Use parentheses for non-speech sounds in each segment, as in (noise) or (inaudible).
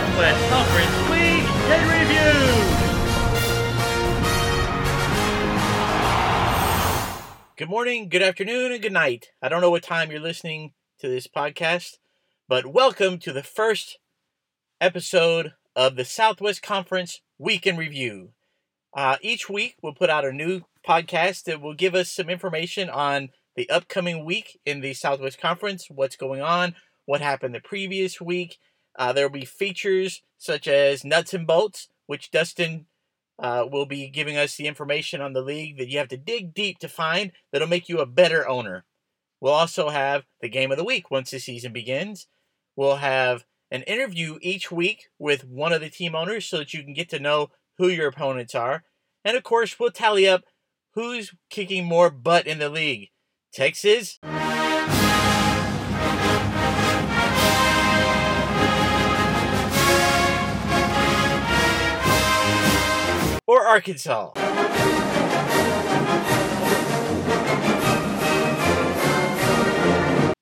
Southwest Conference Week in Review. Good morning, good afternoon, and good night. I don't know what time you're listening to this podcast, but welcome to the first episode of the Southwest Conference Week in Review. Uh, each week, we'll put out a new podcast that will give us some information on the upcoming week in the Southwest Conference, what's going on, what happened the previous week. Uh, there will be features such as nuts and bolts, which Dustin uh, will be giving us the information on the league that you have to dig deep to find that'll make you a better owner. We'll also have the game of the week once the season begins. We'll have an interview each week with one of the team owners so that you can get to know who your opponents are. And of course, we'll tally up who's kicking more butt in the league. Texas? Arkansas?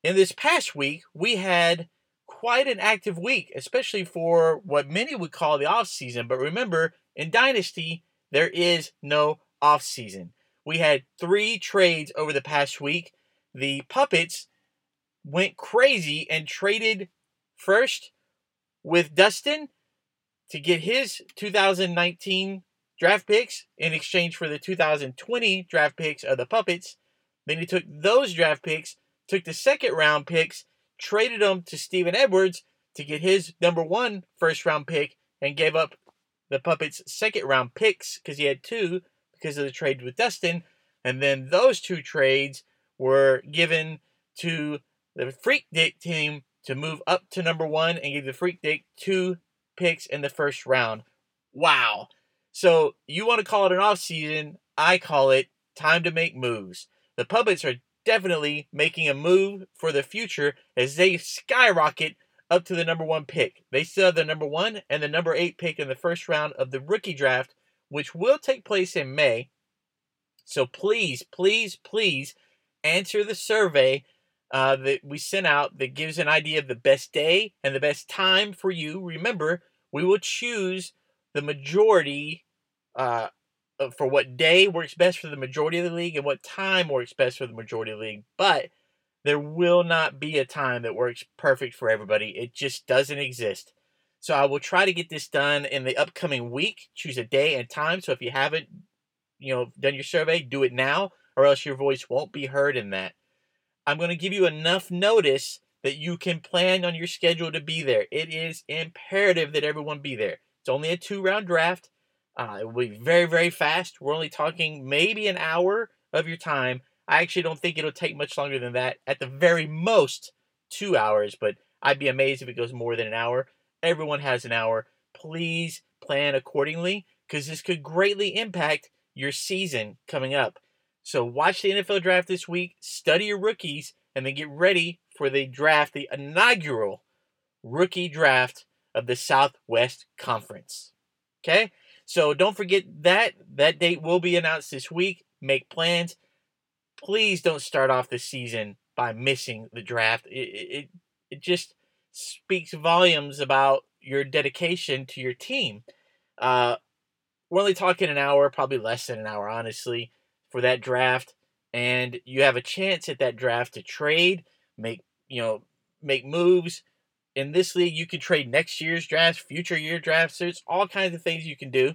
In this past week, we had quite an active week, especially for what many would call the off season. But remember, in Dynasty, there is no off season. We had three trades over the past week. The Puppets went crazy and traded first with Dustin to get his 2019 draft picks in exchange for the 2020 draft picks of the Puppets. Then he took those draft picks, took the second round picks, traded them to Steven Edwards to get his number one first round pick, and gave up the Puppets' second round picks because he had two because of the trade with Dustin. And then those two trades were given to the Freak Dick team to move up to number one and give the Freak Dick two picks in the first round. Wow. So you want to call it an off season? I call it time to make moves. The Puppets are definitely making a move for the future as they skyrocket up to the number one pick. They still have the number one and the number eight pick in the first round of the rookie draft, which will take place in May. So please, please, please answer the survey uh, that we sent out that gives an idea of the best day and the best time for you. Remember, we will choose the majority uh, for what day works best for the majority of the league and what time works best for the majority of the league. But there will not be a time that works perfect for everybody. It just doesn't exist. So I will try to get this done in the upcoming week. Choose a day and time. So if you haven't, you know, done your survey, do it now, or else your voice won't be heard in that. I'm going to give you enough notice that you can plan on your schedule to be there. It is imperative that everyone be there. It's only a two round draft. Uh, it will be very, very fast. We're only talking maybe an hour of your time. I actually don't think it'll take much longer than that. At the very most, two hours, but I'd be amazed if it goes more than an hour. Everyone has an hour. Please plan accordingly because this could greatly impact your season coming up. So watch the NFL draft this week, study your rookies, and then get ready for the draft, the inaugural rookie draft of the Southwest Conference. Okay? So don't forget that. That date will be announced this week. Make plans. Please don't start off the season by missing the draft. It, it, it just speaks volumes about your dedication to your team. Uh, we're only talking an hour, probably less than an hour, honestly, for that draft. And you have a chance at that draft to trade, make you know, make moves. In this league, you can trade next year's drafts, future year drafts. There's all kinds of things you can do.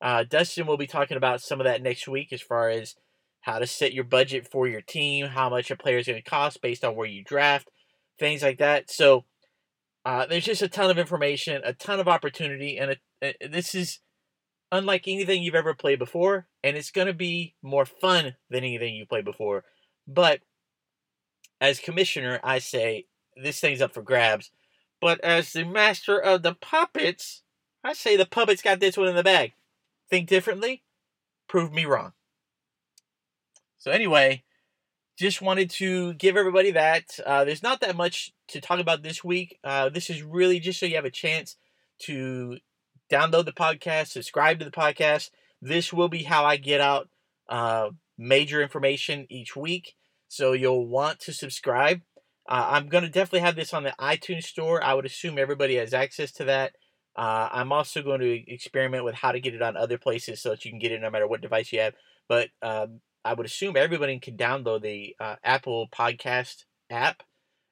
Uh, Dustin will be talking about some of that next week as far as how to set your budget for your team, how much a player is going to cost based on where you draft, things like that. So uh, there's just a ton of information, a ton of opportunity, and a, a, this is unlike anything you've ever played before, and it's going to be more fun than anything you've played before. But as commissioner, I say this thing's up for grabs. But as the master of the puppets, I say the puppets got this one in the bag think differently, prove me wrong. So, anyway, just wanted to give everybody that. Uh, there's not that much to talk about this week. Uh, this is really just so you have a chance to download the podcast, subscribe to the podcast. This will be how I get out uh, major information each week. So, you'll want to subscribe. Uh, I'm going to definitely have this on the iTunes store. I would assume everybody has access to that. Uh, I'm also going to experiment with how to get it on other places so that you can get it no matter what device you have. But um, I would assume everybody can download the uh, Apple Podcast app,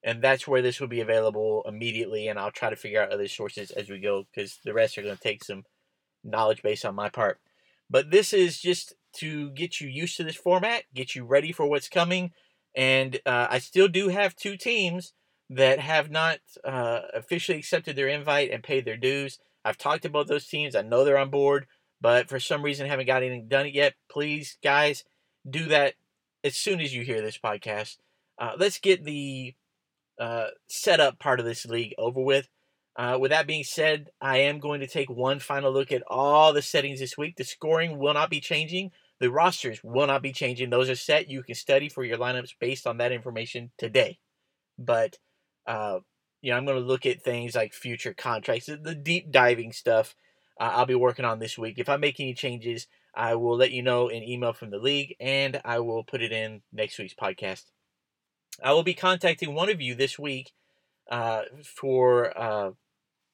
and that's where this will be available immediately. And I'll try to figure out other sources as we go because the rest are going to take some knowledge base on my part. But this is just to get you used to this format, get you ready for what's coming. And uh, I still do have two teams that have not uh, officially accepted their invite and paid their dues. I've talked about those teams. I know they're on board, but for some reason haven't got anything done yet. Please, guys, do that as soon as you hear this podcast. Uh, let's get the uh, setup part of this league over with. Uh, with that being said, I am going to take one final look at all the settings this week. The scoring will not be changing. The rosters will not be changing. Those are set. You can study for your lineups based on that information today. But, uh, you know, I'm going to look at things like future contracts, the deep diving stuff uh, I'll be working on this week. If I make any changes, I will let you know in email from the league and I will put it in next week's podcast. I will be contacting one of you this week uh, for uh,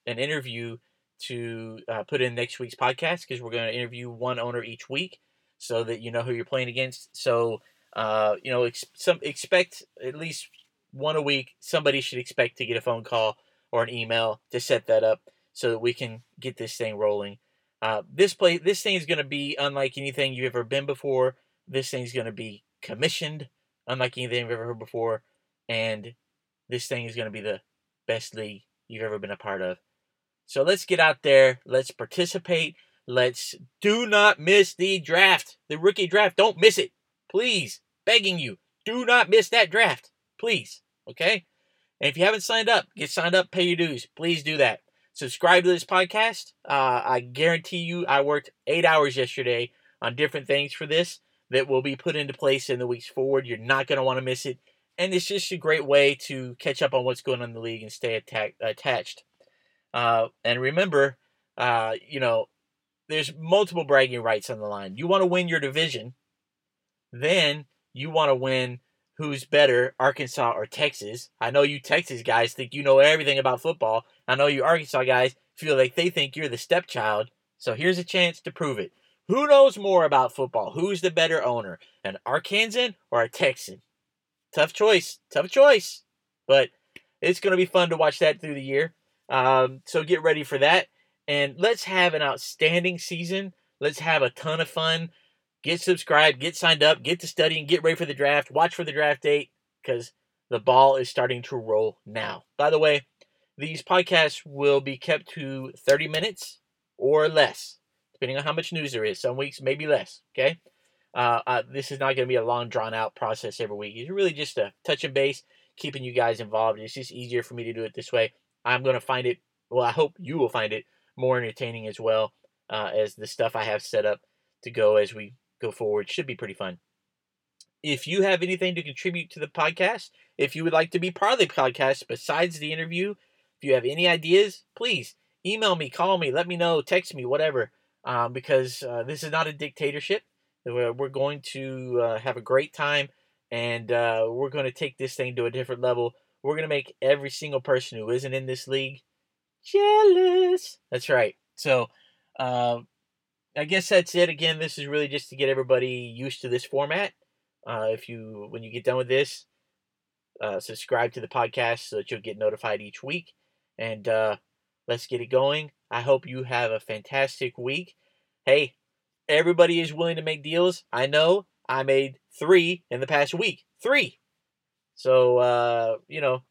an interview to uh, put in next week's podcast because we're going to interview one owner each week so that you know who you're playing against. So, uh, you know, ex- some expect at least one a week. Somebody should expect to get a phone call or an email to set that up so that we can get this thing rolling. Uh, this play, this thing is going to be unlike anything you've ever been before. This thing's going to be commissioned, unlike anything you've ever heard before, and this thing is going to be the best league you've ever been a part of. So let's get out there. Let's participate. Let's do not miss the draft, the rookie draft. Don't miss it. Please, begging you, do not miss that draft. Please. Okay? And if you haven't signed up, get signed up, pay your dues. Please do that. Subscribe to this podcast. Uh, I guarantee you, I worked eight hours yesterday on different things for this that will be put into place in the weeks forward. You're not going to want to miss it. And it's just a great way to catch up on what's going on in the league and stay attached. Uh, and remember, uh, you know, there's multiple bragging rights on the line. You want to win your division, then you want to win who's better, Arkansas or Texas. I know you Texas guys think you know everything about football. I know you Arkansas guys feel like they think you're the stepchild. So here's a chance to prove it. Who knows more about football? Who's the better owner, an Arkansan or a Texan? Tough choice. Tough choice. But it's going to be fun to watch that through the year. Um, so get ready for that. And let's have an outstanding season. Let's have a ton of fun. Get subscribed, get signed up, get to studying, get ready for the draft. Watch for the draft date because the ball is starting to roll now. By the way, these podcasts will be kept to 30 minutes or less, depending on how much news there is. Some weeks, maybe less. Okay. Uh, uh, this is not going to be a long, drawn out process every week. It's really just a touch and base, keeping you guys involved. It's just easier for me to do it this way. I'm going to find it, well, I hope you will find it more entertaining as well uh, as the stuff I have set up to go as we go forward. Should be pretty fun. If you have anything to contribute to the podcast, if you would like to be part of the podcast besides the interview, if you have any ideas, please email me, call me, let me know, text me, whatever. Um, because uh, this is not a dictatorship. We're going to uh, have a great time and uh, we're going to take this thing to a different level. We're going to make every single person who isn't in this league jealous. That's right. So, um, I guess that's it. Again, this is really just to get everybody used to this format. Uh, if you, when you get done with this, uh, subscribe to the podcast so that you'll get notified each week. And uh, let's get it going. I hope you have a fantastic week. Hey, everybody is willing to make deals. I know I made three in the past week. Three. So, uh, you know,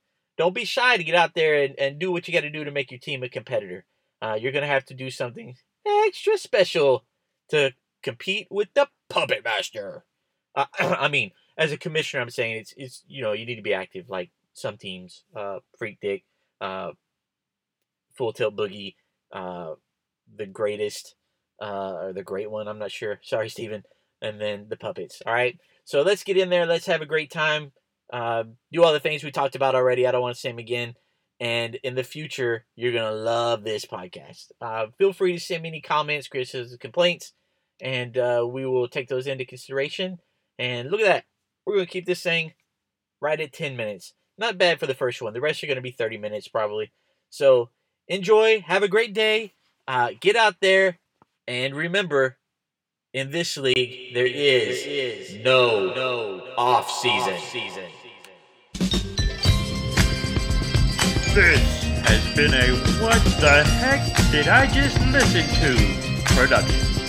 don't be shy to get out there and, and do what you got to do to make your team a competitor. Uh, you're going to have to do something extra special to compete with the puppet master. Uh, (clears throat) I mean, as a commissioner, I'm saying it's it's you know you need to be active like some teams, uh, Freak Dick, uh, Full Tilt Boogie, uh, the greatest, uh, or the great one. I'm not sure. Sorry, Steven. And then the puppets. All right. So let's get in there. Let's have a great time. Uh, do all the things we talked about already. I don't want to say them again. And in the future, you're going to love this podcast. Uh, feel free to send me any comments, criticisms, complaints, and uh, we will take those into consideration. And look at that. We're going to keep this thing right at 10 minutes. Not bad for the first one. The rest are going to be 30 minutes probably. So enjoy. Have a great day. Uh, get out there and remember, in this league there is no no off season. This has been a What the Heck Did I Just Listen To production.